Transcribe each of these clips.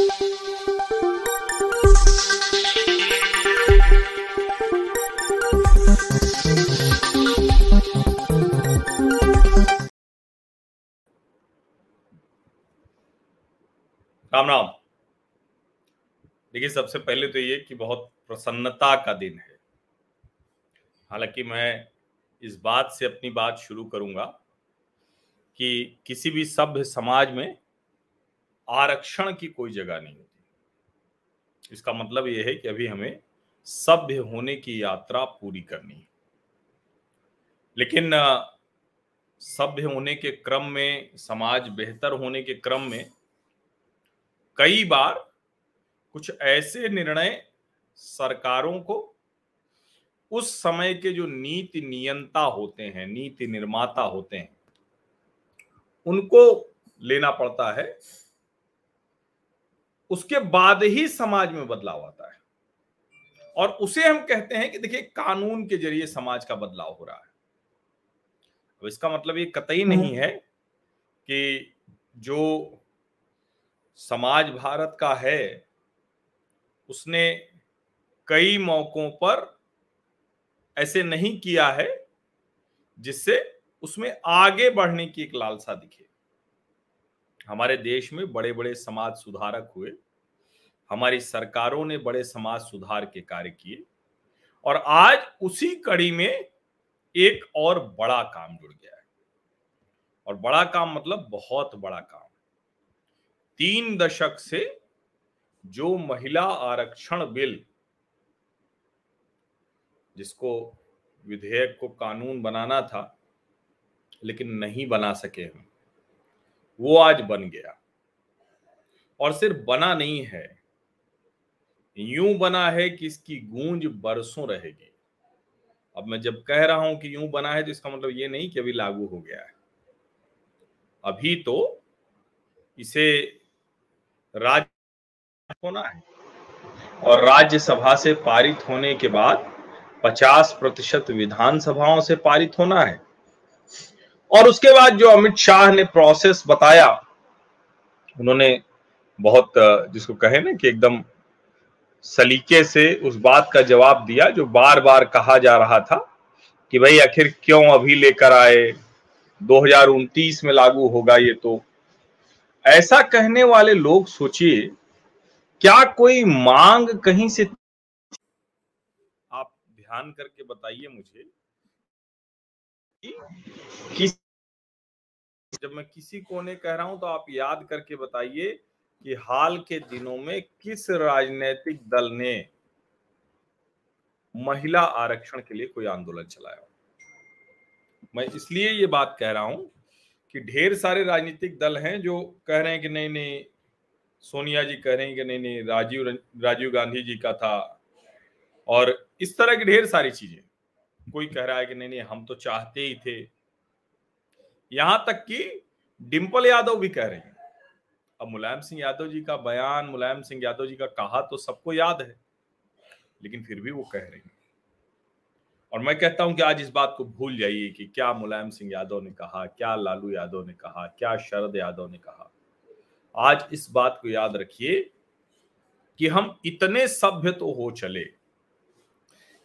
राम राम। देखिए, सबसे पहले तो ये कि बहुत प्रसन्नता का दिन है। हालाँकि मैं इस बात से अपनी बात शुरू करूँगा कि किसी भी सभ्य समाज में आरक्षण की कोई जगह नहीं होती। इसका मतलब यह है कि अभी हमें सभ्य होने की यात्रा पूरी करनी है। लेकिन सभ्य होने के क्रम में, समाज बेहतर होने के क्रम में कई बार कुछ ऐसे निर्णय सरकारों को उस समय के जो नीति नियंता होते हैं, नीति निर्माता होते हैं, उनको लेना पड़ता है उसके बाद ही समाज में बदलाव आता है। और उसे हम कहते हैं कि देखिए कानून के ज़रिए समाज का बदलाव हो रहा है। अब इसका मतलब ये कतई नहीं हम्म। है कि जो समाज भारत का है उसने कई मौकों पर ऐसे नहीं किया है जिससे उसमें आगे बढ़ने की एक लालसा दिखे। हमारे देश में बड़े बड़े समाज सुधारक हुए। हमारी सरकारों ने बड़े समाज सुधार के कार्य किए। और आज उसी कड़ी में एक और बड़ा काम जुड़ गया है। और बड़ा काम मतलब बहुत बड़ा काम। तीन दशक से जो महिला आरक्षण बिल जिसको विधेयक को कानून बनाना था, लेकिन नहीं बना सके हम वो आज बन गया। और सिर्फ़ बना नहीं है, यूँ बना है कि इसकी गूंज बरसों रहेगी। अब मैं जब कह रहा हूँ कि यूँ बना है तो इसका मतलब ये नहीं कि अभी लागू हो गया है। अभी तो इसे राज्य होना है। और राज्यसभा से पारित होने के बाद 50 प्रतिशत विधानसभाओं से पारित होना है। और उसके बाद जो अमित शाह ने प्रोसेस बताया, उन्होंने बहुत जिसको कहे ना कि एकदम सलीके से उस बात का जवाब दिया, जो बार बार कहा जा रहा था कि भाई आखिर क्यों अभी लेकर आए? 2029 में लागू होगा ये तो। ऐसा कहने वाले लोग सोचिए, क्या कोई मांग कहीं से आप ध्यान करके बताइए मुझे कि जब मैं किसी को ने कह रहा हूँ तो आप याद करके बताइए कि हाल के दिनों में किस राजनीतिक दल ने महिला आरक्षण के लिए कोई आंदोलन चलाया? मैं इसलिए ये बात कह रहा हूँ कि ढेर सारे राजनीतिक दल हैं जो कह रहे हैं कि नहीं नहीं सोनिया जी कह रहे हैं कि नहीं नहीं राजीव राजीव गांधी जी का था। और इस तरह की ढेर सारी चीज़ें। कोई कह रहा है कि नहीं नहीं, हम तो चाहते ही थे। यहाँ तक कि डिंपल यादव भी कह रहे हैं। अब मुलायम सिंह यादव जी का बयान, मुलायम सिंह यादव जी का कहा तो सबको याद है, लेकिन फिर भी वो कह रहे हैं। और मैं कहता हूँ कि आज इस बात को भूल जाइए कि क्या मुलायम सिंह यादव ने कहा, क्या लालू यादव ने कहा, क्या शरद यादव ने कहा। आज इस बात को याद रखिए कि हम इतने सभ्य तो हो चले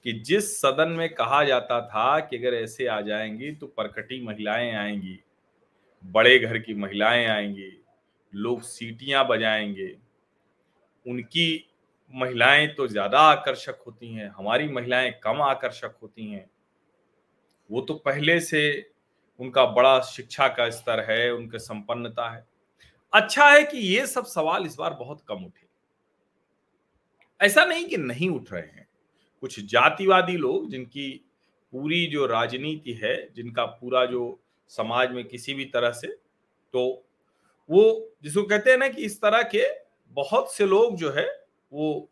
कि जिस सदन में कहा जाता था कि अगर ऐसे आ जाएँगी तो परकटी महिलाएँ आएँगी, बड़े घर की महिलाएँ आएँगी, लोग सीटियाँ बजाएँगे। उनकी महिलाएँ तो ज़्यादा आकर्षक होती हैं, हमारी महिलाएँ कम आकर्षक होती हैं। वो तो पहले से उनका बड़ा शिक्षा का स्तर है, उनके संपन्नता है। अच्छा है कि ये सब सवाल इस बार बहुत कम उठे। ऐसा नहीं कि नहीं उठ रहे हैं। कुछ जातिवादी लोग जिनकी पूरी जो राजनीति है जिनका पूरा जो समाज में किसी भी तरह से तो वो जिसको कहते हैं ना कि इस तरह के बहुत से लोग जो है वो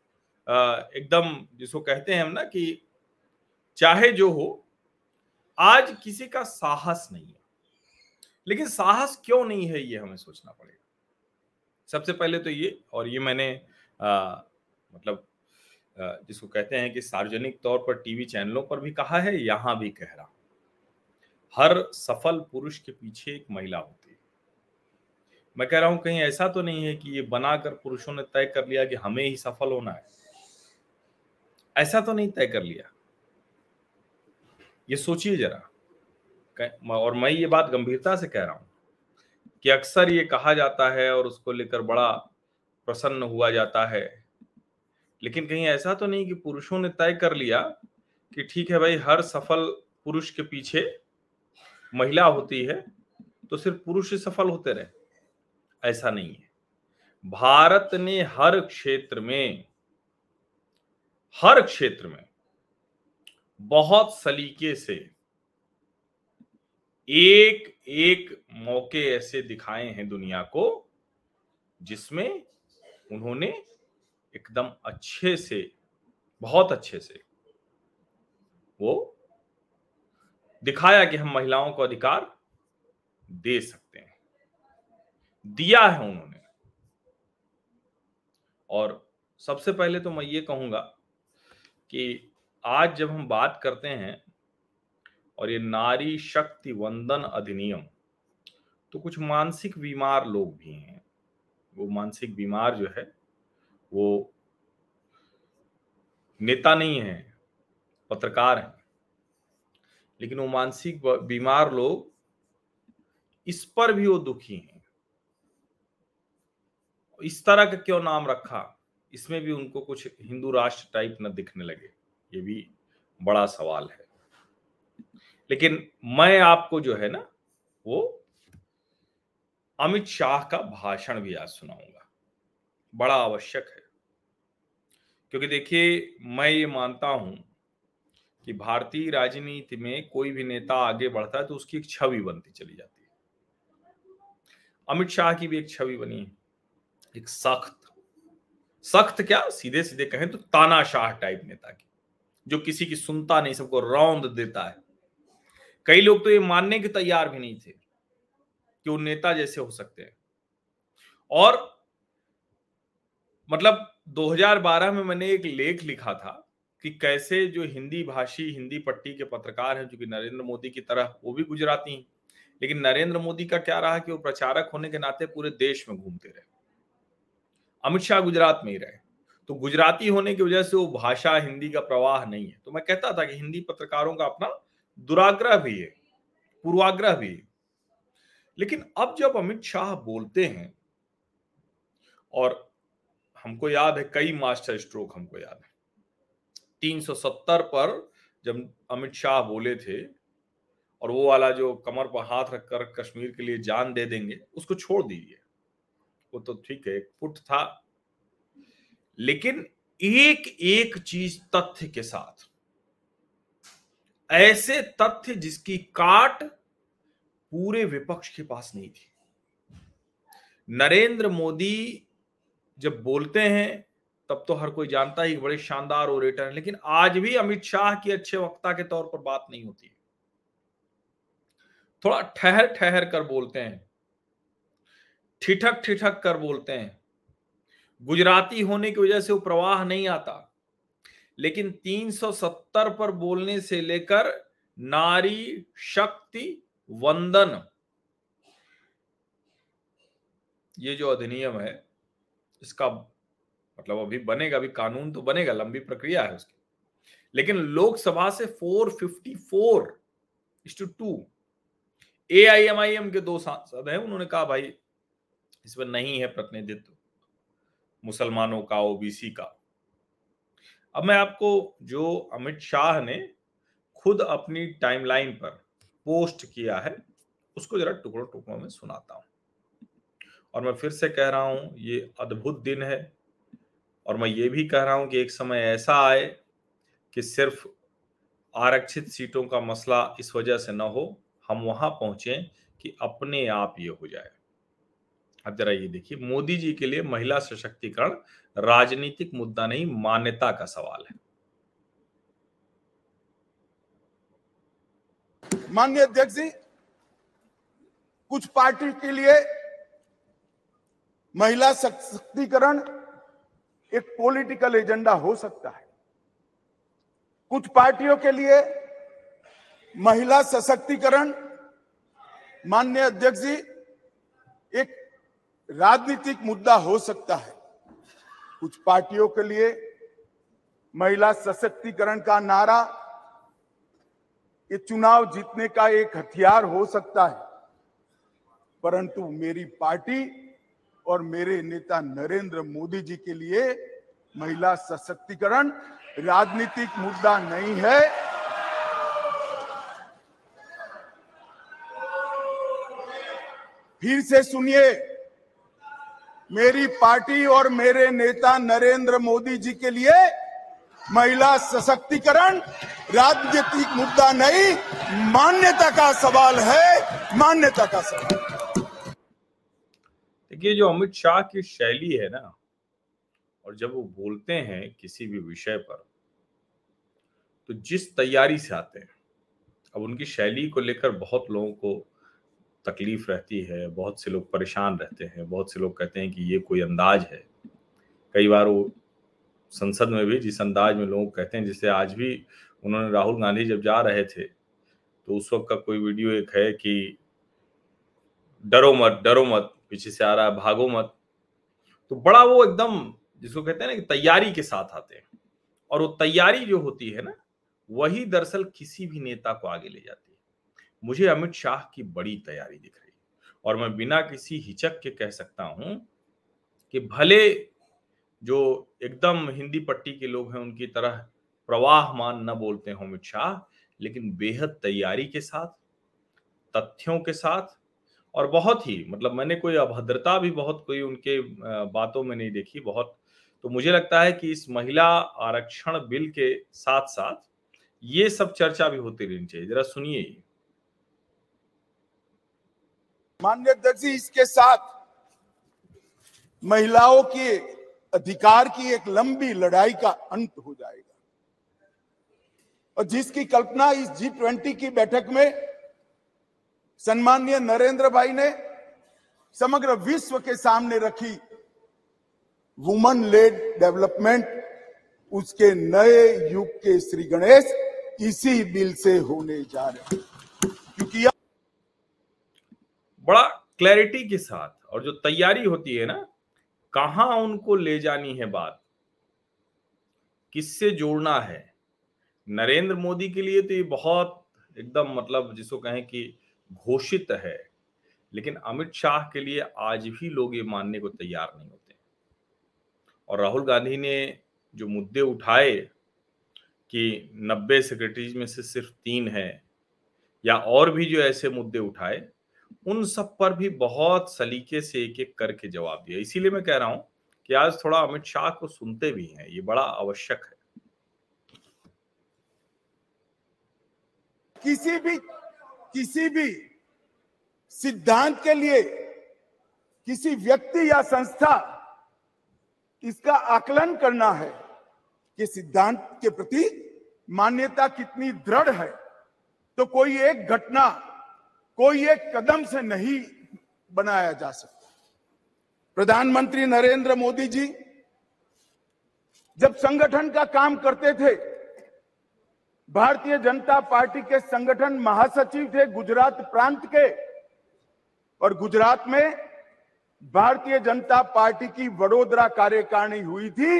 एकदम जिसको कहते हैं हम ना कि चाहे जो हो आज किसी का साहस नहीं है। लेकिन साहस क्यों नहीं है ये हमें सोचना पड़ेगा। सबसे पहले तो ये और ये मैंने आ, मतलब जिसको कहते हैं कि सार्वजनिक तौर पर टीवी चैनलों पर भी कहा है, यहाँ भी कह रहा हर सफल पुरुष के पीछे एक महिला होती है। मैं कह रहा हूँ, कहीं ऐसा तो नहीं है कि ये बनाकर पुरुषों ने तय कर लिया कि हमें ही सफल होना है। ऐसा तो नहीं तय कर लिया। ये सोचिए जरा। और मैं ये बात गंभीरता से कह रहा हूँ कि अक्सर ये कहा जाता है और उसको लेकर बड़ा प्रसन्न हुआ जाता है लेकिन कहीं ऐसा तो नहीं कि पुरुषों ने तय कर लिया कि ठीक है भाई, हर सफल पुरुष के पीछे महिला होती है तो सिर्फ़ पुरुष ही सफल होते रहे। ऐसा नहीं है। भारत ने हर क्षेत्र में, हर क्षेत्र में बहुत सलीके से एक एक मौके ऐसे दिखाए हैं दुनिया को जिसमें उन्होंने एकदम अच्छे से, बहुत अच्छे से वो दिखाया कि हम महिलाओं को अधिकार दे सकते हैं। दिया है उन्होंने। और सबसे पहले तो मैं ये कहूँगा कि आज जब हम बात करते हैं और ये नारी शक्ति वंदन अधिनियम तो कुछ मानसिक बीमार लोग भी हैं। वो मानसिक बीमार जो है वो नेता नहीं है, पत्रकार हैं। लेकिन वो मानसिक बीमार लोग इस पर भी वो दुखी हैं। इस तरह का क्यों नाम रखा? इसमें भी उनको कुछ हिंदू राष्ट्र टाइप न दिखने लगे। ये भी बड़ा सवाल है। लेकिन मैं आपको जो है ना, वो अमित शाह का भाषण भी आज सुनाऊँगा। बड़ा आवश्यक है। क्योंकि देखिए, मैं ये मानता हूँ कि भारतीय राजनीति में कोई भी नेता आगे बढ़ता है तो उसकी एक छवि बनती चली जाती है। अमित शाह की भी एक छवि बनी है, एक सख्त सख्त क्या? सीधे सीधे कहें तो तानाशाह टाइप नेता की, जो किसी की सुनता नहीं, सबको रौंद देता है। कई लोग तो ये मानने के तैयार भी नहीं थे कि वो नेता जैसे हो सकते हैं। और मतलब 2012 में मैंने एक लेख लिखा था कि कैसे जो हिंदी भाषी, हिंदी पट्टी के पत्रकार हैं, जो कि नरेंद्र मोदी की तरह, वो भी गुजराती हैं। लेकिन नरेंद्र मोदी का क्या रहा कि वो प्रचारक होने के नाते पूरे देश में घूमते रहे। अमित शाह गुजरात में ही रहे। तो गुजराती होने की वजह से वो भाषा, हिंदी का प्रवाह नहीं है। तो मैं कहता था कि हिंदी पत्रकारों का अपना दुराग्रह भी है, पूर्वाग्रह भी है। लेकिन अब जब अमित शाह बोलते हैं और हमको याद है, कई मास्टर स्ट्रोक हमको याद है। 370 पर जब अमित शाह बोले थे, और वो वाला जो कमर पर हाथ रखकर कश्मीर के लिए जान दे देंगे, उसको छोड़ दीजिए। वो तो ठीक है पुट था। लेकिन एक एक चीज़ तथ्य के साथ, ऐसे तथ्य जिसकी काट पूरे विपक्ष के पास नहीं थी। नरेंद्र मोदी जब बोलते हैं, तब तो हर कोई जानता ही बड़े शानदार ओरेटर हैं। लेकिन आज भी अमित शाह की अच्छे वक्ता के तौर पर बात नहीं होती। है थोड़ा ठहर ठहर कर बोलते हैं। ठिठक ठिठक कर बोलते हैं। गुजराती होने की वजह से वो प्रवाह नहीं आता। लेकिन 370 पर बोलने से लेकर नारी शक्ति वंदन। ये जो अधिनियम है इसका मतलब अभी बनेगा, अभी कानून तो बनेगा, लंबी प्रक्रिया है उसकी। लेकिन लोकसभा से 454 two two A I M I M के दो सांसद हैं, उन्होंने कहा, भाई, इसमें नहीं है प्रतिनिधित्व, मुसलमानों का ओबीसी का। अब मैं आपको जो अमित शाह ने खुद अपनी टाइमलाइन पर पोस्ट किया है, उसको जरा टुकड़ों टुकड़ों में सुनाता हूँ। और मैं फिर से कह रहा हूँ, ये अद्भुत दिन है। और मैं ये भी कह रहा हूँ कि एक समय ऐसा आए कि सिर्फ़ आरक्षित सीटों का मसला इस वजह से न हो, हम वहाँ पहुँचे कि अपने आप ये हो जाए। अब जरा ये देखिए, मोदी जी के लिए महिला सशक्तिकरण राजनीतिक मुद्दा नहीं, मान्यता का सवाल है। माननीय अध्यक्ष जी, कुछ पार्टी के लिए महिला सशक्तिकरण एक पॉलिटिकल एजेंडा हो सकता है। कुछ पार्टियों के लिए महिला सशक्तिकरण, माननीय अध्यक्ष जी, एक राजनीतिक मुद्दा हो सकता है। कुछ पार्टियों के लिए महिला सशक्तिकरण का नारा, ये चुनाव जीतने का एक हथियार हो सकता है। परंतु मेरी पार्टी और मेरे नेता नरेंद्र मोदी जी के लिए महिला सशक्तिकरण राजनीतिक मुद्दा नहीं है। फिर से सुनिए, मेरी पार्टी और मेरे नेता नरेंद्र मोदी जी के लिए महिला सशक्तिकरण राजनीतिक मुद्दा नहीं, मान्यता का सवाल है, मान्यता का सवाल। देखिए, जो अमित शाह की शैली है ना, और जब वो बोलते हैं किसी भी विषय पर तो जिस तैयारी से आते हैं, अब उनकी शैली को लेकर बहुत लोगों को तकलीफ़ रहती है, बहुत से लोग परेशान रहते हैं, बहुत से लोग कहते हैं कि ये कोई अंदाज है। कई बार वो संसद में भी, जिस अंदाज में लोग कहते हैं, जिसे आज भी उन्होंने राहुल गांधी जब जा रहे थे तो उस वक्त का कोई वीडियो एक है कि डरो मत डरो मत पीछे से आ रहा है, भागो मत। तो बड़ा वो एकदम, जिसको कहते हैं ना कि तैयारी के साथ आते हैं। और वो तैयारी जो होती है ना, वही दरअसल किसी भी नेता को आगे ले जाती है। मुझे अमित शाह की बड़ी तैयारी दिख रही है। और मैं बिना किसी हिचक के कह सकता हूँ कि भले जो एकदम हिंदी पट्टी के लोग हैं, उनकी तरह प्रवाहमान न बोलते हो अमित शाह, लेकिन बेहद तैयारी के साथ, तथ्यों के साथ और बहुत ही मतलब मैंने कोई अभद्रता भी बहुत कोई उनके बातों में नहीं देखी बहुत। तो मुझे लगता है कि इस महिला आरक्षण बिल के साथ साथ ये सब चर्चा भी होती रहनी चाहिए। जरा सुनिए मान्य अध्यक्ष जी, इसके साथ महिलाओं के अधिकार की एक लंबी लड़ाई का अंत हो जाएगा। और जिसकी कल्पना इस जी ट्वेंटी की बैठक में सम्मान्य नरेंद्र भाई ने समग्र विश्व के सामने रखी वुमन लेड डेवलपमेंट उसके नए युग के श्री गणेश इसी बिल से होने जा रहे क्योंकि बड़ा क्लैरिटी के साथ और जो तैयारी होती है ना, कहा उनको ले जानी है बात? किससे जोड़ना है? नरेंद्र मोदी के लिए तो ये बहुत एकदम मतलब जिसको कहें कि घोषित है। लेकिन अमित शाह के लिए आज भी लोग ये मानने को तैयार नहीं होते। और राहुल गांधी ने जो मुद्दे उठाए कि 90 सेक्रेटरीज में से सिर्फ़ तीन है, या और भी जो ऐसे मुद्दे उठाए, उन सब पर भी बहुत सलीके से एक एक करके जवाब दिया। इसीलिए मैं कह रहा हूँ कि आज थोड़ा अमित शाह को सुनते भी हैं, ये बड़ा आवश्यक है। किसी भी किसी भी सिद्धांत के लिए, किसी व्यक्ति या संस्था इसका आकलन करना है कि सिद्धांत के प्रति मान्यता कितनी दृढ़ है। तो कोई एक घटना, कोई एक कदम से नहीं बनाया जा सकता। प्रधानमंत्री नरेंद्र मोदी जी जब संगठन का काम करते थे भारतीय जनता पार्टी के संगठन महासचिव थे गुजरात प्रांत के। और गुजरात में भारतीय जनता पार्टी की वडोदरा कार्यकारिणी हुई थी।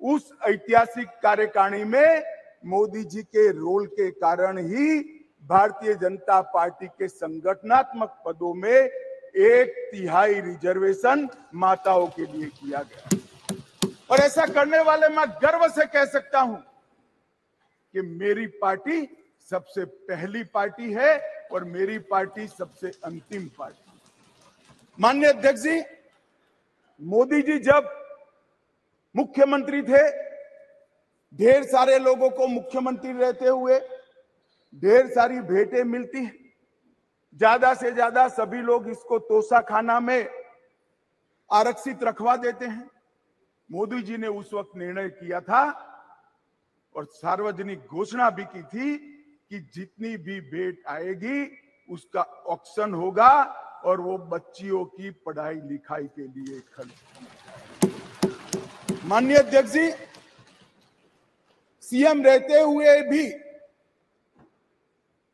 उस ऐतिहासिक कार्यकारिणी में मोदी जी के रोल के कारण ही भारतीय जनता पार्टी के संगठनात्मक पदों में एक तिहाई रिजर्वेशन माताओं के लिए किया गया। और ऐसा करने वाले मैं गर्व से कह सकता हूँ कि मेरी पार्टी सबसे पहली पार्टी है और मेरी पार्टी सबसे अंतिम पार्टी। माननीय अध्यक्ष जी, मोदी जी जब मुख्यमंत्री थे, ढेर सारे लोगों को मुख्यमंत्री रहते हुए ढेर सारी भेंटें मिलती हैं। ज़्यादा से ज़्यादा सभी लोग इसको तोसा खाना में आरक्षित रखवा देते हैं। मोदी जी ने उस वक्त निर्णय किया था और सार्वजनिक घोषणा भी की थी कि जितनी भी बेट आएगी, उसका ऑक्शन होगा और वो बच्चियों की पढ़ाई लिखाई के लिए खर्च माननीय अध्यक्ष जी, सीएम रहते हुए भी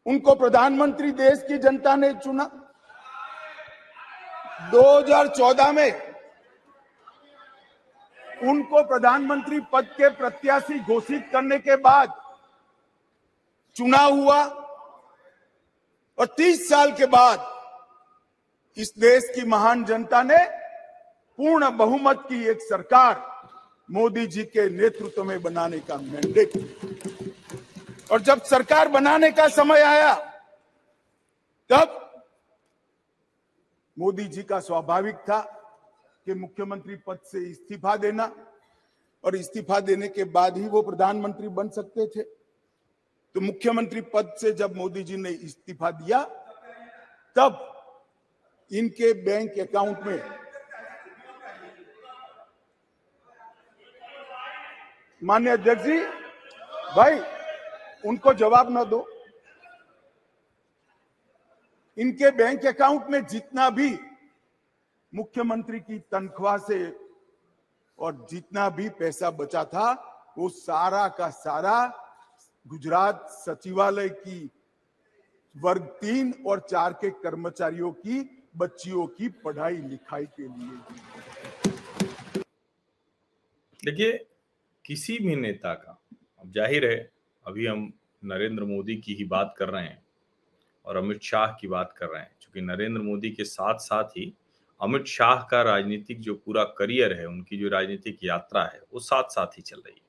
उनको प्रधानमंत्री देश की जनता ने चुना। 2014 में उनको प्रधानमंत्री पद के प्रत्याशी घोषित करने के बाद चुनाव हुआ और 30 साल के बाद इस देश की महान जनता ने पूर्ण बहुमत की एक सरकार मोदी जी के नेतृत्व में बनाने का मैंडेट और जब सरकार बनाने का समय आया, तब मोदी जी का स्वाभाविक था। कि मुख्यमंत्री पद से इस्तीफा देना और इस्तीफा देने के बाद ही वो प्रधानमंत्री बन सकते थे। तो मुख्यमंत्री पद से जब मोदी जी ने इस्तीफा दिया, तब इनके बैंक अकाउंट में मान्य अध्यक्ष जी, भाई, उनको जवाब ना दो। इनके बैंक अकाउंट में जितना भी मुख्यमंत्री की तनख्वाह से और जितना भी पैसा बचा था, वो सारा का सारा गुजरात सचिवालय की वर्ग तीन और चार के कर्मचारियों की, बच्चियों की पढ़ाई लिखाई के लिए। देखिए, किसी भी नेता का, अब ज़ाहिर है, अभी हम नरेंद्र मोदी की ही बात कर रहे हैं और अमित शाह की बात कर रहे हैं क्योंकि नरेंद्र मोदी के साथ साथ ही अमित शाह का राजनीतिक जो पूरा करियर है, उनकी जो राजनीतिक यात्रा है, वो साथ साथ ही चल रही है।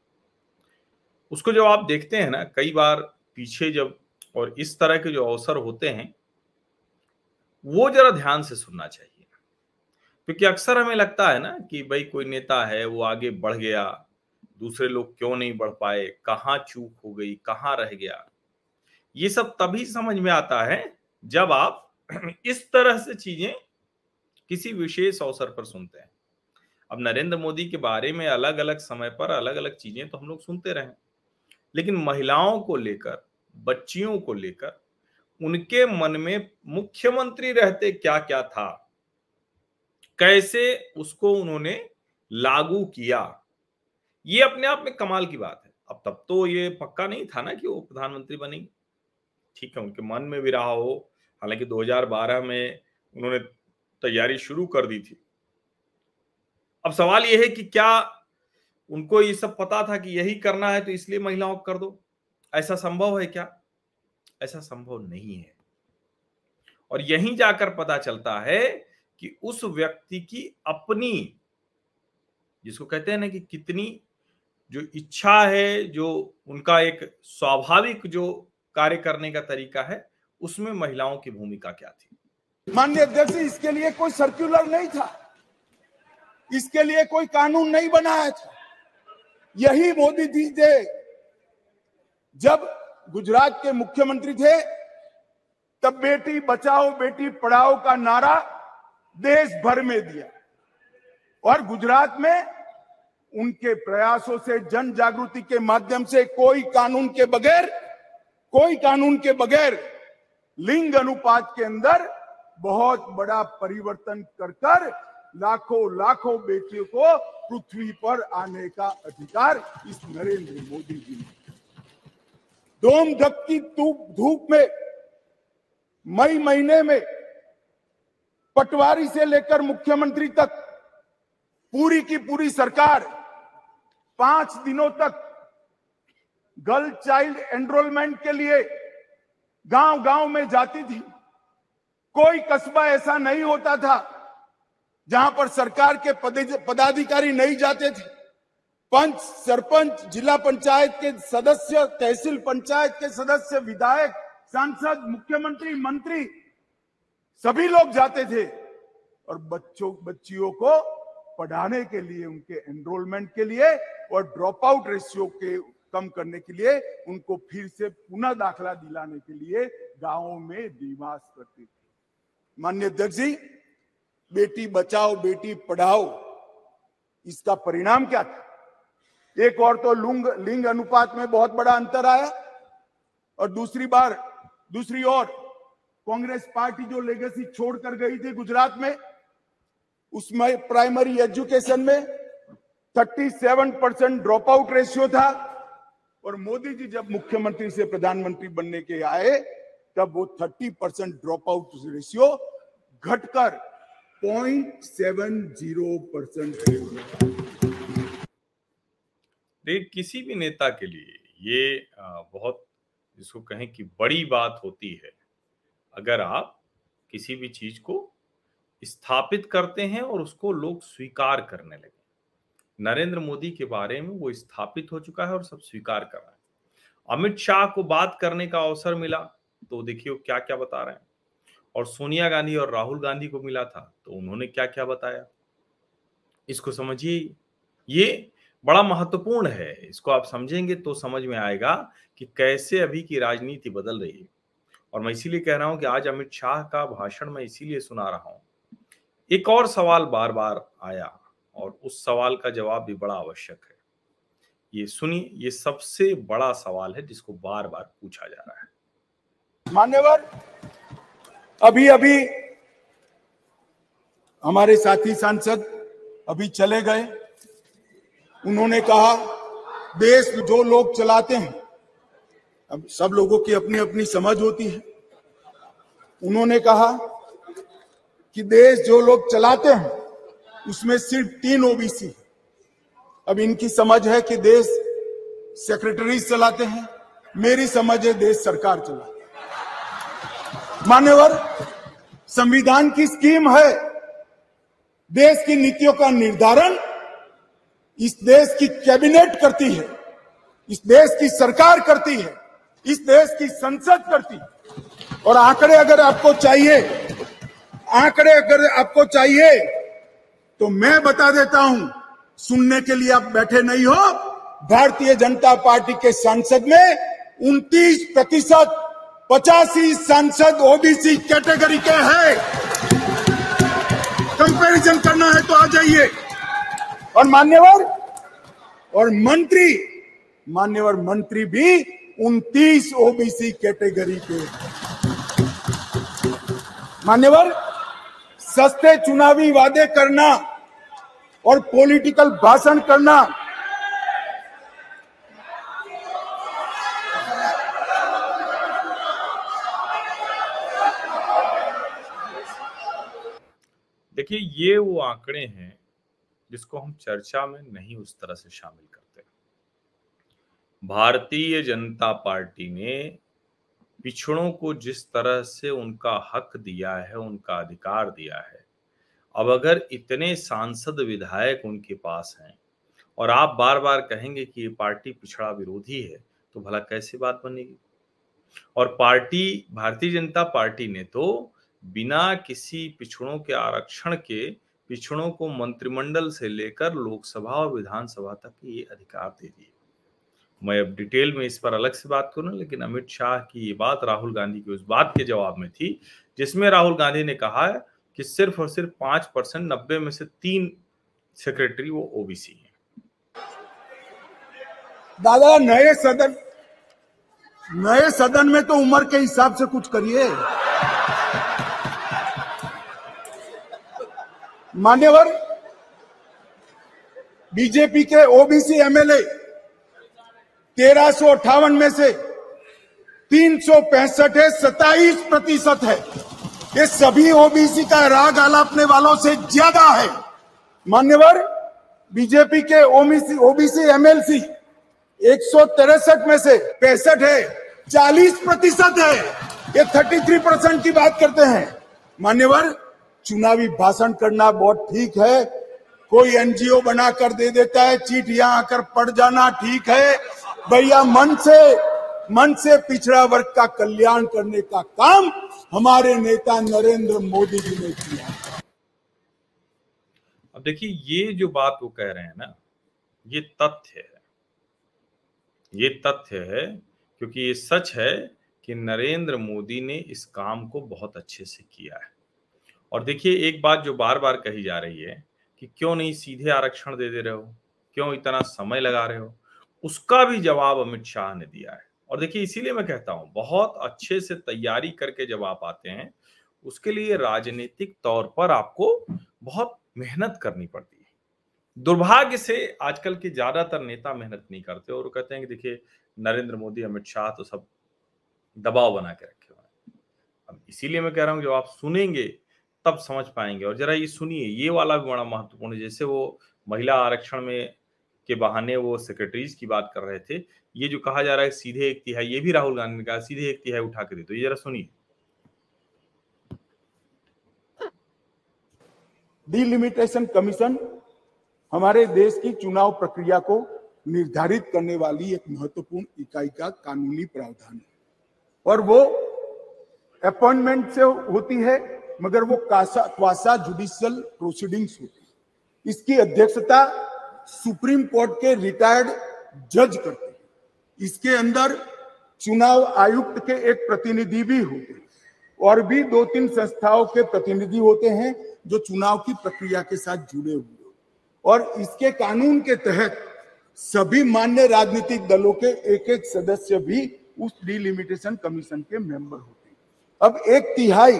उसको जब आप देखते हैं ना, कई बार पीछे जब और इस तरह के जो अवसर होते हैं, वो जरा ध्यान से सुनना चाहिए। क्योंकि अक्सर हमें लगता है ना कि भाई कोई नेता है, वो आगे बढ़ गया, दूसरे लोग क्यों नहीं बढ़ पाए, कहाँ चूक हो गई, कहाँ रह गया? ये सब तभी समझ में आता है जब आप इस तरह से चीज़ें किसी विशेष अवसर पर सुनते हैं। अब नरेंद्र मोदी के बारे में अलग अलग समय पर अलग अलग चीज़ें तो हम लोग सुनते रहे। लेकिन महिलाओं को लेकर, बच्चियों को लेकर, उनके मन में मुख्यमंत्री रहते क्या क्या था? कैसे उसको उन्होंने लागू किया? ये अपने आप में कमाल की बात है। अब तब तो ये पक्का नहीं था ना कि वो प्रधानमंत्री बनेंगे। ठीक है, उनके मन में भी रहा हो। हालाँकि 2012 में उन्होंने तैयारी शुरू कर दी थी। अब सवाल यह है कि क्या उनको ये सब पता था कि यही करना है तो इसलिए महिलाओं को कर दो? ऐसा संभव है क्या? ऐसा संभव नहीं है। और यहीं जाकर पता चलता है कि उस व्यक्ति की अपनी, जिसको कहते हैं ना कि कितनी जो इच्छा है, जो उनका एक स्वाभाविक जो कार्य करने का तरीका है, उसमें महिलाओं की भूमिका क्या थी? माननीय अध्यक्ष, इसके लिए कोई सर्कुलर नहीं था। इसके लिए कोई कानून नहीं बनाया था। यही मोदी जी थे। जब गुजरात के मुख्यमंत्री थे, तब बेटी बचाओ, बेटी पढ़ाओ का नारा देश भर में दिया। और गुजरात में उनके प्रयासों से, जन जागृति के माध्यम से कोई कानून के बगैर, कोई कानून के बगैर लिंग अनुपात के अंदर बहुत बड़ा परिवर्तन कर कर लाखों लाखों बेटियों को पृथ्वी पर आने का अधिकार इस नरेंद्र मोदी जी ने दोम धक्की धूप में, मई महीने में, पटवारी से लेकर मुख्यमंत्री तक, पूरी की पूरी सरकार, पाँच दिनों तक, गर्ल चाइल्ड एनरोलमेंट के लिए गाँव गाँव में जाती थी। कोई कस्बा ऐसा नहीं होता था जहाँ पर सरकार के पदाधिकारी नहीं जाते थे। पंच, सरपंच, जिला पंचायत के सदस्य, तहसील पंचायत के सदस्य, विधायक, सांसद, मुख्यमंत्री, मंत्री, सभी लोग जाते थे और बच्चों, बच्चियों को पढ़ाने के लिए, उनके एनरोलमेंट के लिए और ड्रॉप आउट रेशियो के कम करने के लिए उनको फिर से पुनः दाखला दिलाने के लिए गाँवों में निवास करते थे। मान्य अध्यक्ष जी, बेटी बचाओ, बेटी पढ़ाओ, इसका परिणाम क्या था? एक और तो लुंग, लिंग अनुपात में बहुत बड़ा अंतर आया, और दूसरी बार, दूसरी ओर, कांग्रेस पार्टी जो लेगेसी छोड़कर गई थी गुजरात में, उसमें प्राइमरी एजुकेशन में 37 परसेंट ड्रॉप आउट रेशियो था, और मोदी जी जब मुख्यमंत्री से प्रधानमंत्री बनने के आए, तब वो 30 परसेंट ड्रॉप आउट रेशियो घटकर पॉइंट सेवन ज़ीरो परसेंट देख किसी भी नेता के लिए ये बहुत जिसको कहें कि बड़ी बात होती है। अगर आप किसी भी चीज़ को स्थापित करते हैं और उसको लोग स्वीकार करने लगे, नरेंद्र मोदी के बारे में वो स्थापित हो चुका है और सब स्वीकार कर रहा है। अमित शाह को बात करने का अवसर मिला तो देखिए क्या क्या बता रहे हैं। और सोनिया गांधी और राहुल गांधी को मिला था तो उन्होंने क्या क्या बताया? इसको समझिए। ये बड़ा महत्वपूर्ण है। इसको आप समझेंगे तो समझ में आएगा कि कैसे अभी की राजनीति बदल रही है। और मैं इसीलिए कह रहा हूँ कि आज अमित शाह का भाषण मैं इसीलिए सुना रहा हूँ। एक और सवाल बार बार आया और उस सवाल का जवाब भी बड़ा आवश्यक है। ये सुनिए, ये सबसे बड़ा सवाल है जिसको बार बार पूछा जा रहा है। मान्यवर अभी अभी हमारे साथी सांसद अभी चले गए। उन्होंने कहा, देश जो लोग चलाते हैं, अब सब लोगों की अपनी अपनी समझ होती है। उन्होंने कहा कि देश जो लोग चलाते हैं, उसमें सिर्फ़ तीन ओबीसी अब इनकी समझ है कि देश सेक्रेटरी चलाते हैं, मेरी समझ है देश सरकार चलाते मान्यवर, संविधान की स्कीम है। देश की नीतियों का निर्धारण इस देश की कैबिनेट करती है, इस देश की सरकार करती है, इस देश की संसद करती है। और आंकड़े अगर आपको चाहिए, आंकड़े अगर आपको चाहिए तो मैं बता देता हूँ, सुनने के लिए आप बैठे नहीं हो। भारतीय जनता पार्टी के सांसद में 29 प्रतिशत पचासी सांसद ओबीसी कैटेगरी के हैं। कंपैरिजन करना है तो आ जाइए। और मान्यवर, और मंत्री, मान्यवर मंत्री भी 29 ओबीसी कैटेगरी के मान्यवर, सस्ते चुनावी वादे करना और पॉलिटिकल भाषण करना देखिए, ये वो आंकड़े हैं जिसको हम चर्चा में नहीं उस तरह से शामिल करते। भारतीय जनता पार्टी ने पिछड़ों को जिस तरह से उनका हक दिया है, उनका अधिकार दिया है, अब अगर इतने सांसद विधायक उनके पास हैं और आप बार बार कहेंगे कि ये पार्टी पिछड़ा विरोधी है तो भला कैसे बात बनेगी? और पार्टी, भारतीय जनता पार्टी ने तो बिना किसी पिछड़ों के आरक्षण के पिछड़ों को मंत्रिमंडल से लेकर लोकसभा और विधानसभा तक ये अधिकार दे दिए। मैं अब डिटेल में इस पर अलग से बात करूँ, लेकिन अमित शाह की ये बात राहुल गांधी की उस बात के जवाब में थी, जिसमें राहुल गांधी ने कहा है कि सिर्फ़ और सिर्फ़ पाँच परसेंट, नब्बे में से तीन सेक्रेटरी वो ओबीसी हैं। दादा, नए सदन नए सदन में तो उम्र के हिसाब से कुछ करिए। मान्यवर, बीजेपी के ओबीसी एमएलए तेरह में से तीन सौ पैंसठ है सताइस प्रतिशत है। ये सभी ओबीसी का राग आलापने वालों से ज़्यादा है। मान्यवर, बीजेपी के ओबीसी ओबीसी एमएलसी एक सौ तिरसठ में से पैंसठ है, चालीस प्रतिशत है। ये थर्टी थ्री परसेंट की बात करते हैं। मान्यवर चुनावी भाषण करना बहुत ठीक है। कोई एनजीओ बनाकर दे देता है, चीट यहाँ आकर पड़ जाना ठीक है। भैया, मन से मन से पिछड़ा वर्ग का कल्याण करने का काम हमारे नेता नरेंद्र मोदी जी ने किया। अब देखिए, ये जो बात वो कह रहे हैं ना, ये तथ्य है। ये तथ्य है, क्योंकि ये सच है कि नरेंद्र मोदी ने इस काम को बहुत अच्छे से किया है। और देखिए, एक बात जो बार बार कही जा रही है कि क्यों नहीं सीधे आरक्षण दे दे रहे हो? क्यों इतना समय लगा रहे हो? उसका भी जवाब अमित शाह ने दिया है। और देखिए, इसीलिए मैं कहता हूँ, बहुत अच्छे से तैयारी करके जब आप आते हैं, उसके लिए राजनीतिक तौर पर आपको बहुत मेहनत करनी पड़ती है। दुर्भाग्य से आजकल के ज़्यादातर नेता मेहनत नहीं करते और कहते हैं कि देखिए, नरेंद्र मोदी, अमित शाह तो सब दबाव बना के रखे हुए हैं। अब इसीलिए मैं कह रहा हूँ जब आप सुनेंगे तब समझ पाएँगे। और जरा ये सुनिए, ये वाला भी बड़ा महत्वपूर्ण है, जैसे वो महिला आरक्षण में के बहाने वो सेक्रेटरीज की बात कर रहे थे, ये जो कहा जा रहा है सीधे एक तिहाई, ये भी राहुल गांधी ने कहा, सीधे एक तिहाई उठा के दे तो ये जरा सुनिए। डिलिमिटेशन कमीशन हमारे देश की चुनाव प्रक्रिया को निर्धारित करने वाली एक महत्वपूर्ण इकाई का कानूनी प्रावधान है। और वो अपॉइंटमेंट से होती है मगर वो कासा, क्वासा जुडिशियल प्रोसीडिंग्स होती इसकी अध्यक्षता सुप्रीम कोर्ट के रिटायर्ड जज करते हैं। इसके अंदर चुनाव आयुक्त के एक प्रतिनिधि भी होते हैं और भी दो तीन संस्थाओं के प्रतिनिधि होते हैं जो चुनाव की प्रक्रिया के साथ जुड़े हुए और इसके कानून के तहत सभी मान्य राजनीतिक दलों के एक एक सदस्य भी उस डिलिमिटेशन कमीशन के मेंबर होते हैं। अब एक तिहाई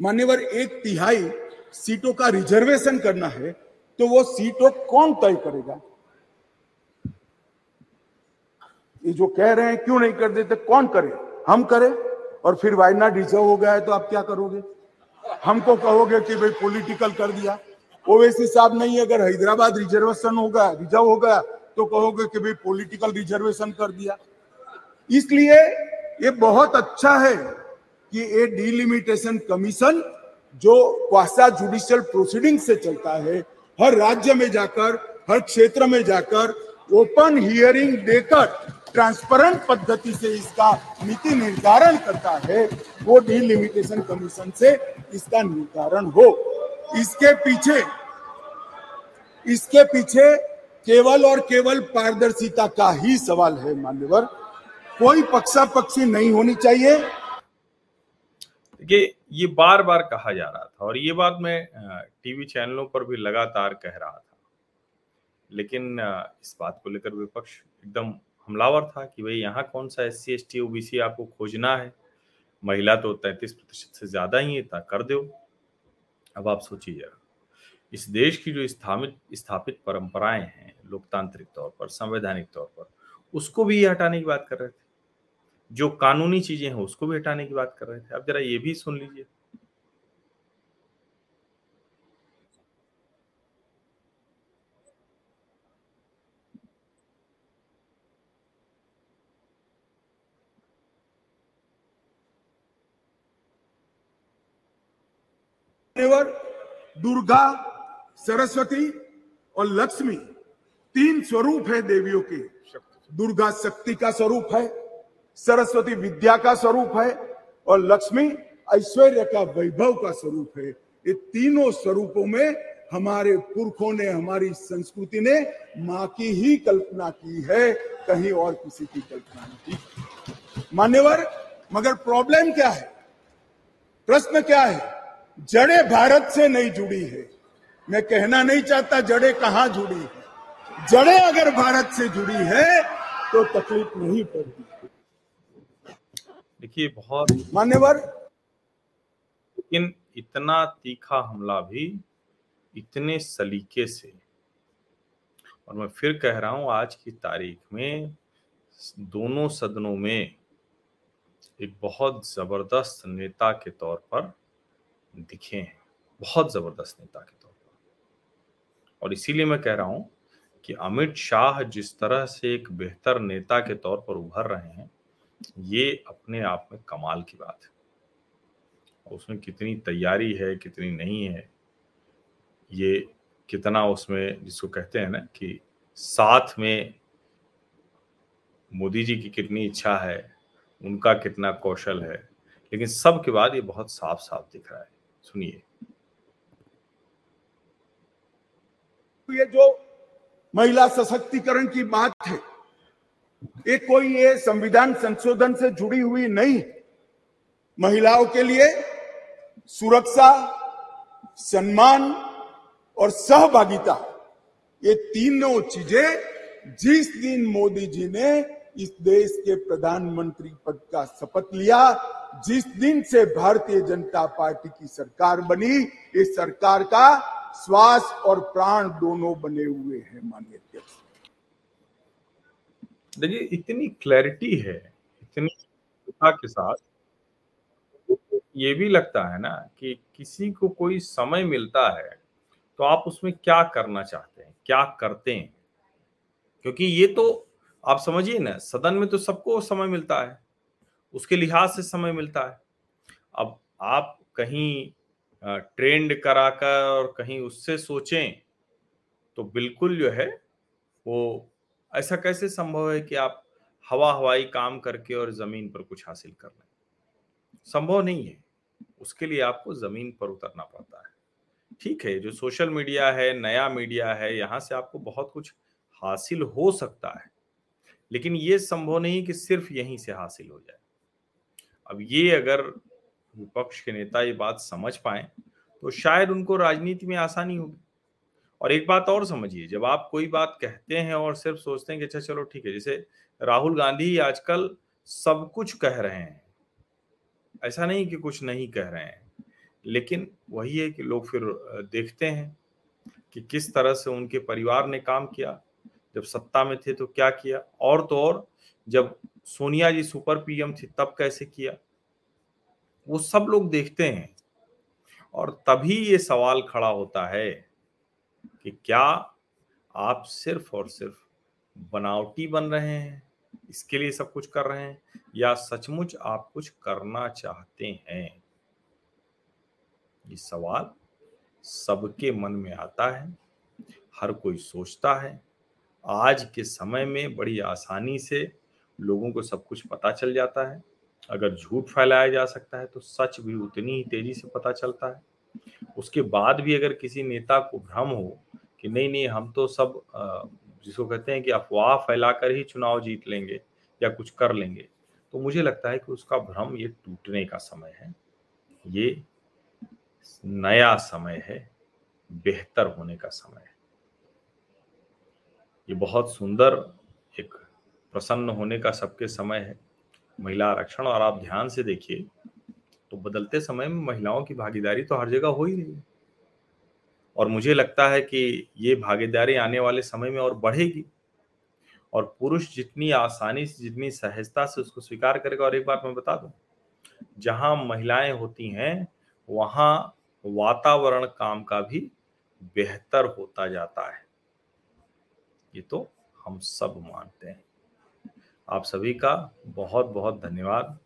मान्यवर एक तिहाई सीटों का रिजर्वेशन करना है तो वो सीटों कौन तय करेगा? ये जो कह रहे हैं, क्यों नहीं कर देते, कौन करे? हम करें, और फिर वायनाड रिज़र्व हो गया है तो आप क्या करोगे? हमको कहोगे कि भाई पॉलिटिकल कर दिया। ओवैसी साहब नहीं, अगर हैदराबाद रिजर्वेशन होगा रिज़र्व हो गया तो कहोगे कि भाई पॉलिटिकल रिजर्वेशन कर दिया। इसलिए ये बहुत अच्छा है कि ये डिलिमिटेशन कमीशन जो क्वासा जुडिशियल प्रोसीडिंग से चलता है, हर राज्य में जाकर, हर क्षेत्र में जाकर ओपन हियरिंग देकर ट्रांसपेरेंट पद्धति से इसका नीति निर्धारण करता है, वो डिलिमिटेशन कमीशन से इसका निर्धारण हो। इसके पीछे इसके पीछे केवल और केवल पारदर्शिता का ही सवाल है, मान्यवर। कोई पक्षा पक्षी नहीं होनी चाहिए। देखिए, ये बार बार कहा जा रहा था और ये बात मैं टीवी चैनलों पर भी लगातार कह रहा था। लेकिन इस बात को लेकर विपक्ष एकदम हमलावर था कि भाई यहाँ कौन सा S C S T OBC आपको खोजना है? महिला तो तैतीस प्रतिशत से ज़्यादा ही है कर दो। अब आप सोचिए जरा, इस देश की जो स्थापित स्थापित परंपराएँ हैं, लोकतांत्रिक तौर पर, संवैधानिक तौर पर, उसको भी ये हटाने की बात कर रहे थे। जो कानूनी चीज़ें हैं, उसको भी हटाने की बात कर रहे थे। अब जरा ये भी सुन लीजिए। दुर्गा, सरस्वती और लक्ष्मी तीन स्वरूप है देवियों के। दुर्गा शक्ति का स्वरूप है सरस्वती विद्या का स्वरूप है और लक्ष्मी ऐश्वर्य का वैभव का स्वरूप है। ये तीनों स्वरूपों में हमारे पुरखों ने, हमारी संस्कृति ने माँ की ही कल्पना की है, कहीं और किसी की कल्पना नहीं। की मान्यवर, मगर प्रॉब्लम क्या है? प्रश्न क्या है? जड़े भारत से नहीं जुड़ी है। मैं कहना नहीं चाहता जड़े कहाँ जुड़ी है। जड़े अगर भारत से जुड़ी है तो तकलीफ़ नहीं पड़ती। देखिए बहुत मान्यवर। लेकिन इतना तीखा हमला भी इतने सलीके से। और मैं फिर कह रहा हूँ आज की तारीख में दोनों सदनों में एक बहुत ज़बरदस्त नेता के तौर पर दिखे हैं। बहुत ज़बरदस्त नेता के तौर पर। और इसीलिए मैं कह रहा हूँ कि अमित शाह जिस तरह से एक बेहतर नेता के तौर पर उभर रहे हैं ये अपने आप में कमाल की बात है। उसमें कितनी तैयारी है, कितनी नहीं है, ये कितना उसमें जिसको कहते हैं ना कि साथ में मोदी जी की कितनी इच्छा है, उनका कितना कौशल है, लेकिन सब के बाद ये बहुत साफ़ साफ़ दिख रहा है। सुनिए। ये जो महिला सशक्तिकरण की बात है ये कोई ये संविधान संशोधन से जुड़ी हुई नहीं। महिलाओं के लिए सुरक्षा, सम्मान और सहभागिता, ये तीनों चीज़ें जिस दिन मोदी जी ने इस देश के प्रधानमंत्री पद का शपथ लिया, जिस दिन से भारतीय जनता पार्टी की सरकार बनी, इस सरकार का श्वास और प्राण दोनों बने हुए हैं अध्यक्ष देखिए, इतनी क्लैरिटी है, इतनी के साथ, ये भी लगता है ना कि किसी को कोई समय मिलता है तो आप उसमें क्या करना चाहते हैं, क्या करते हैं? क्योंकि ये तो आप समझिए ना, सदन में तो सबको समय मिलता है, उसके लिहाज से समय मिलता है। अब आप कहीं ट्रेंड कराकर और कहीं उससे सोचें तो बिल्कुल जो है, वो ऐसा कैसे संभव है कि आप हवा हवाई काम करके और ज़मीन पर कुछ हासिल कर लें? संभव नहीं है। उसके लिए आपको ज़मीन पर उतरना पड़ता है। ठीक है, जो सोशल मीडिया है, नया मीडिया है, यहाँ से आपको बहुत कुछ हासिल हो सकता है। लेकिन ये संभव नहीं कि सिर्फ़ यहीं से हासिल हो जाए। अब ये अगर विपक्ष के नेता ये बात समझ पाए तो शायद उनको राजनीति में आसानी होगी। और एक बात और समझिए, जब आप कोई बात कहते हैं और सिर्फ़ सोचते हैं कि अच्छा चलो ठीक है, जैसे राहुल गांधी आजकल सब कुछ कह रहे हैं। ऐसा नहीं कि कुछ नहीं कह रहे हैं, लेकिन वही है कि लोग फिर देखते हैं कि किस तरह से उनके परिवार ने काम किया। जब सत्ता में थे तो क्या किया? और तो और, जब सोनिया जी सुपर पीएम थी तब कैसे किया? वो सब लोग देखते हैं और तभी ये सवाल खड़ा होता है कि क्या आप सिर्फ़ और सिर्फ़ बनावटी बन रहे हैं, इसके लिए सब कुछ कर रहे हैं, या सचमुच आप कुछ करना चाहते हैं? ये सवाल सबके मन में आता है, हर कोई सोचता है। आज के समय में बड़ी आसानी से लोगों को सब कुछ पता चल जाता है। अगर झूठ फैलाया जा सकता है तो सच भी उतनी ही तेज़ी से पता चलता है। उसके बाद भी अगर किसी नेता को भ्रम हो कि नहीं नहीं, हम तो सब जिसको कहते हैं कि अफवाह फैलाकर ही चुनाव जीत लेंगे या कुछ कर लेंगे तो मुझे लगता है कि उसका भ्रम ये टूटने का समय है। ये नया समय है, बेहतर होने का समय है। ये बहुत सुंदर एक प्रसन्न होने का सबके समय है। महिला आरक्षण, और आप ध्यान से देखिए तो बदलते समय में महिलाओं की भागीदारी तो हर जगह हो ही रही है। और मुझे लगता है कि ये भागीदारी आने वाले समय में और बढ़ेगी। और पुरुष जितनी आसानी से, जितनी सहजता से उसको स्वीकार करेगा, और एक बात मैं बता दूँ, जहाँ महिलाएँ होती हैं, वहाँ वातावरण काम का भी बेहतर होता जाता है। ये तो हम सब मानते हैं। आप सभी का बहुत बहुत धन्यवाद।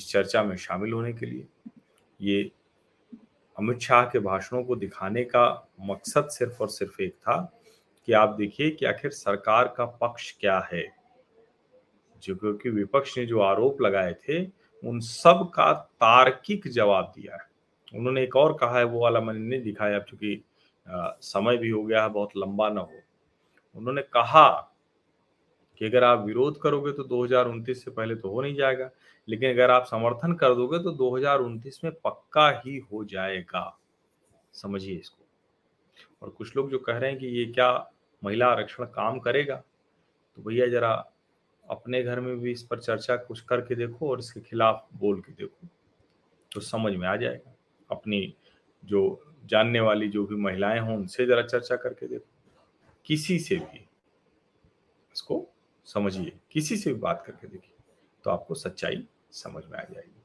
इस चर्चा में शामिल होने के लिए। ये अमित शाह के भाषणों को दिखाने का मकसद सिर्फ़ और सिर्फ़ एक था कि आप देखिए कि आखिर सरकार का पक्ष क्या है। जो क्योंकि विपक्ष ने जो आरोप लगाए थे, उन सब का तार्किक जवाब दिया है। उन्होंने एक और कहा है, वो वाला मैंने नहीं दिखाया क्योंकि समय भी हो गया है, बहुत लंबा ना हो। उन्होंने कहा कि अगर आप विरोध करोगे तो दो से पहले तो हो नहीं जाएगा। लेकिन अगर आप समर्थन कर दोगे तो 2029 में पक्का ही हो जाएगा। समझिए इसको। और कुछ लोग जो कह रहे हैं कि ये क्या महिला आरक्षण काम करेगा? तो भैया जरा अपने घर में भी इस पर चर्चा कुछ करके देखो और इसके खिलाफ बोल के देखो। तो समझ में आ जाएगा। अपनी जो जानने वाली जो भी महिलाएँ हों, उनसे जरा चर्चा करके देखो। किसी से भी इसको समझिए। किसी से भी बात करके देखिए। तो आपको सच्चाई समझ में आ जाएगी।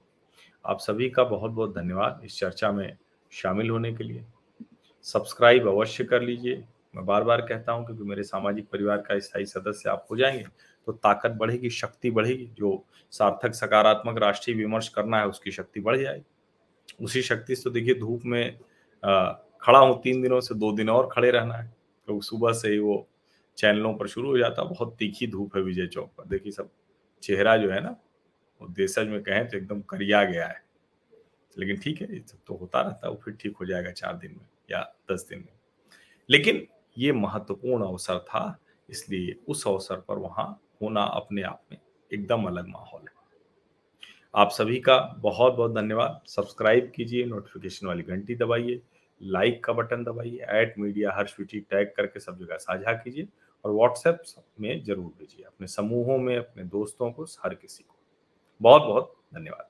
आप सभी का बहुत बहुत धन्यवाद इस चर्चा में शामिल होने के लिए। सब्सक्राइब अवश्य कर लीजिए। मैं बार बार कहता हूँ, क्योंकि मेरे सामाजिक परिवार का स्थायी सदस्य आप हो जाएँगे तो ताकत बढ़ेगी, शक्ति बढ़ेगी, जो सार्थक, सकारात्मक राष्ट्रीय विमर्श करना है, उसकी शक्ति बढ़ जाएगी। उसी शक्ति से तो देखिए, धूप में खड़ा हूँ तीन दिनों से, दो दिन और खड़े रहना है तो सुबह से ही वो चैनलों पर शुरू हो जाता बहुत तीखी धूप है विजय चौक पर। देखिए सब, चेहरा जो है ना वो देशज में कहें तो एकदम करिया गया है। लेकिन ठीक है, ये सब तो होता रहता है, वो फिर ठीक हो जाएगा चार दिन में या दस दिन में। लेकिन ये महत्वपूर्ण अवसर था, इसलिए उस अवसर पर वहाँ होना अपने आप में एकदम अलग माहौल है। आप सभी का बहुत बहुत धन्यवाद। सब्सक्राइब कीजिए, नोटिफिकेशन वाली घंटी दबाइए, लाइक का बटन दबाइए एट मीडिया हर स्वीटी टैग करके सब जगह साझा कीजिए और व्हाट्सएप में ज़रूर भेजिए। अपने समूहों में, अपने दोस्तों को, हर किसी को। बहुत बहुत धन्यवाद।